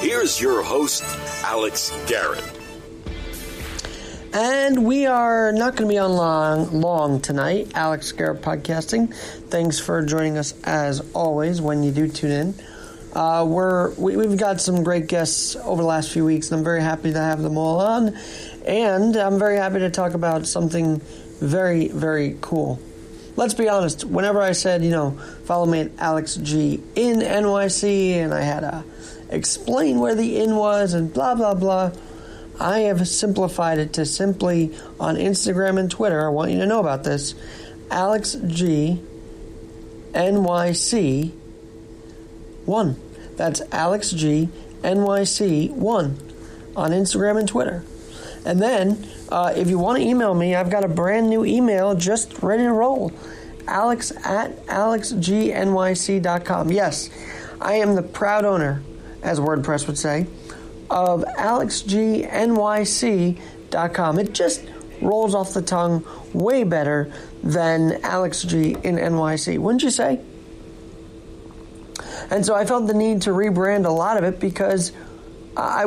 Here's your host, Alex Garrett. And we are not going to be on long, long tonight. Alex Garrett Podcasting. Thanks for joining us as always when you do tune in. Uh, we're we, we've got some great guests over the last few weeks, and I'm very happy to have them all on. And I'm very happy to talk about something very very cool. Let's be honest. Whenever I said, you know, follow me at Alex G in NYC, and I had to explain where the in was and blah blah blah. I have simplified it to simply on Instagram and Twitter. I want you to know about this. Alex G NYC 1. That's Alex G NYC 1 on Instagram and Twitter. And then, uh, if you want to email me, I've got a brand new email just ready to roll. Alex at alexgnyc.com. Yes, I am the proud owner, as WordPress would say, of alexgnyc.com. It just rolls off the tongue way better than Alex G in NYC, wouldn't you say? And so I felt the need to rebrand a lot of it because I,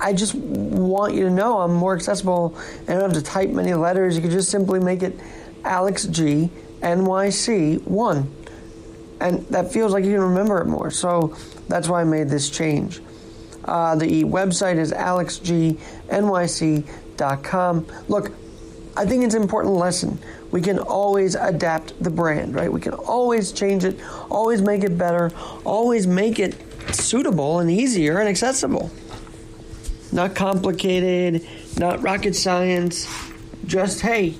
I just want you to know I'm more accessible I don't have to type many letters. You could just simply make it Alex G NYC 1. And that feels like you can remember it more. So that's why I made this change. Uh, the website is alexgnyc.com. Look, I think it's an important lesson. We can always adapt the brand, right? We can always change it, always make it better, always make it suitable and easier and accessible. Not complicated, not rocket science. Just, hey,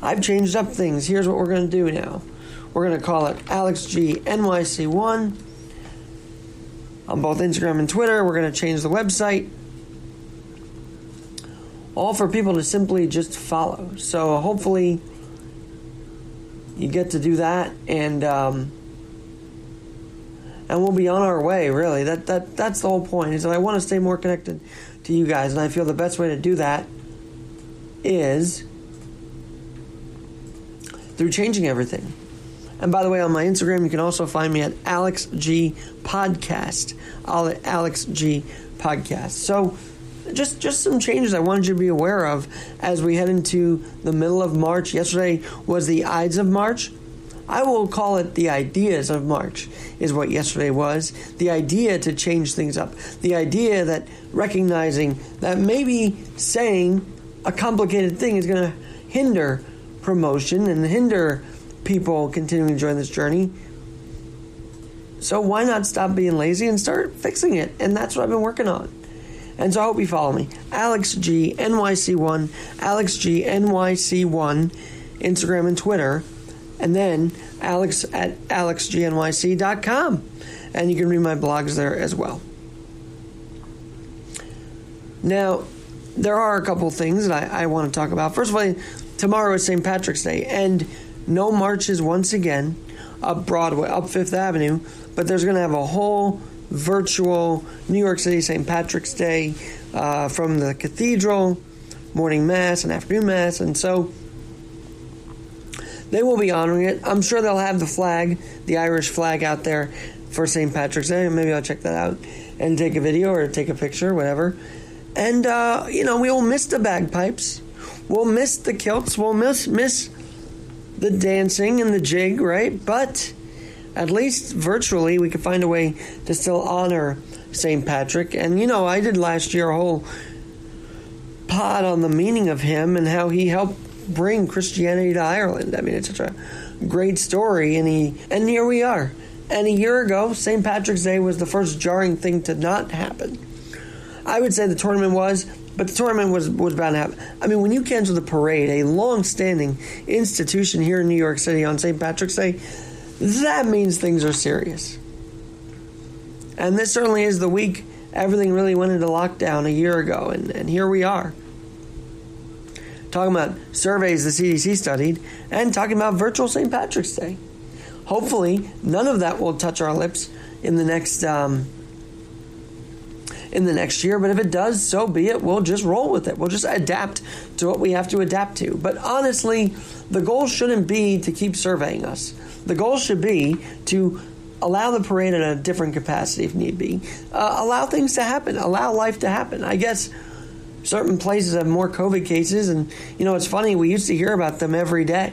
I've changed up things. Here's what we're going to do now. We're going to call it Alex G NYC1 on both Instagram and Twitter. We're going to change the website. All for people to simply just follow. So hopefully you get to do that and um, and we'll be on our way really that that that's the whole point is that I want to stay more connected to you guys and I feel the best way to do that is through changing everything and by the way, on my Instagram, you can also find me at Alex G Podcast. Alex G Podcast. So, just just some changes I wanted you to be aware of as we head into the middle of March. Yesterday was the Ides of March. I will call it the ideas of March, is what yesterday was. The idea to change things up. The idea that recognizing that maybe saying a complicated thing is going to hinder promotion and hinder people continuing to join this journey. So why not stop being lazy and start fixing it? And that's what I've been working on. And so I hope you follow me. Alex G NYC1, Alex G NYC1, Instagram and Twitter, and then Alex at alexgnyc.com. And you can read my blogs there as well. Now, there are a couple things that I, I want to talk about. First of all, tomorrow is St. Patrick's Day, and no marches once again up Broadway, up Fifth Avenue, but there's going to have a whole virtual New York City St. Patrick's Day uh, from the cathedral, morning mass and afternoon mass, and so they will be honoring it. I'm sure they'll have the flag, the Irish flag, out there for St. Patrick's Day. Maybe I'll check that out and take a video or take a picture, whatever. And uh, you know, we will miss the bagpipes. We'll miss the kilts. We'll miss miss the dancing and the jig, right? But at least virtually, we could find a way to still honor St. Patrick. And you know, I did last year a whole pod on the meaning of him and how he helped bring Christianity to Ireland. I mean, it's such a great story, and he and here we are. And a year ago, St. Patrick's Day was the first jarring thing to not happen. I would say the tournament was, but the tournament was was bound to happen. I mean, when you cancel the parade, a long-standing institution here in New York City on St. Patrick's Day, that means things are serious. And this certainly is the week everything really went into lockdown a year ago, and, and here we are. Talking about surveys the CDC studied, and talking about virtual St. Patrick's Day. Hopefully, none of that will touch our lips in the next um, in the next year. But if it does, so be it. We'll just roll with it. We'll just adapt to what we have to adapt to. But honestly, the goal shouldn't be to keep surveying us. The goal should be to allow the parade in a different capacity if need be. Uh, allow things to happen. Allow life to happen. I guess certain places have more COVID cases, and you know it's funny. We used to hear about them every day.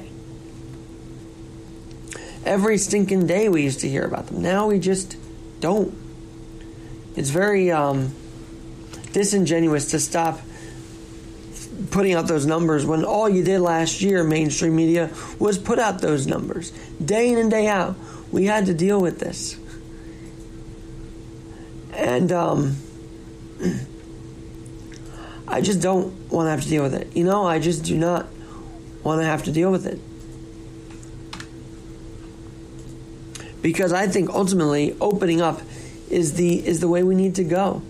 Every stinking day, we used to hear about them. Now we just don't. It's very um, disingenuous to stop putting out those numbers when all you did last year, mainstream media, was put out those numbers day in and day out. We had to deal with this. And um, I just don't want to have to deal with it. You know, I just do not want to have to deal with it. Because I think ultimately opening up is the is the way we need to go.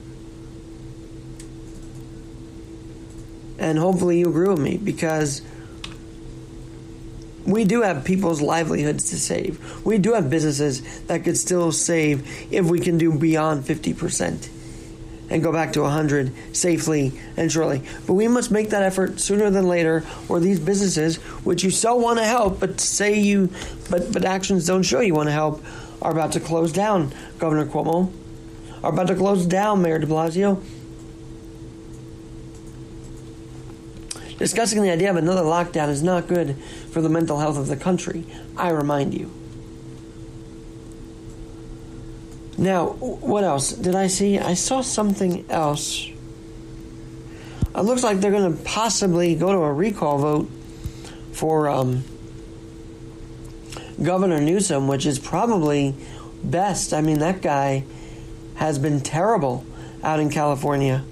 And hopefully you agree with me because we do have people's livelihoods to save. We do have businesses that could still save if we can do beyond 50% and go back to 100 safely and surely. But we must make that effort sooner than later, or these businesses, which you so want to help, but say you, but but actions don't show you want to help, are about to close down. Governor Cuomo are about to close down. Mayor De Blasio. Discussing the idea of another lockdown is not good for the mental health of the country. I remind you. Now, what else did I see? I saw something else. It looks like they're going to possibly go to a recall vote for um, Governor Newsom, which is probably best. I mean, that guy has been terrible out in California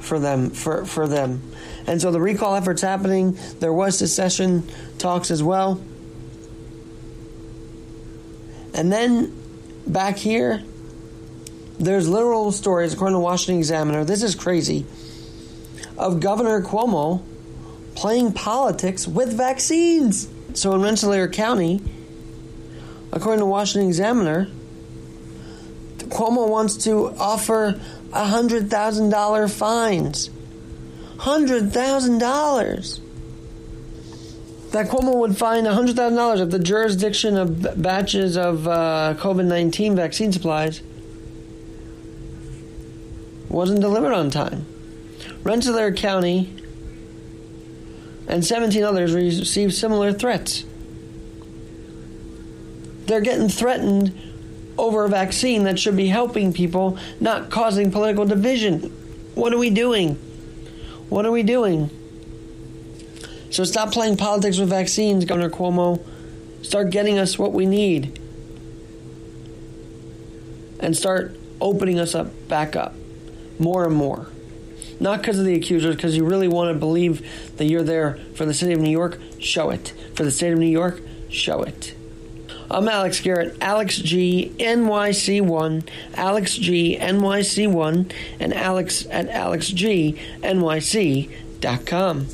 for them for, for them. And so the recall effort's happening. There was secession talks as well. And then back here, there's literal stories, according to Washington Examiner. This is crazy. Of Governor Cuomo playing politics with vaccines. So in Rensselaer County, according to Washington Examiner, Cuomo wants to offer $100,000 fines. $100,000 that Cuomo would fine $100,000 if the jurisdiction of batches of uh, COVID 19 vaccine supplies wasn't delivered on time. Rensselaer County and 17 others received similar threats. They're getting threatened over a vaccine that should be helping people, not causing political division. What are we doing? What are we doing? So stop playing politics with vaccines, Governor Cuomo. Start getting us what we need. And start opening us up back up more and more. Not because of the accusers, because you really want to believe that you're there for the city of New York, show it. For the state of New York, show it. I'm Alex Garrett, Alex G NYC1, Alex G NYC1, and Alex at AlexGNYC.com.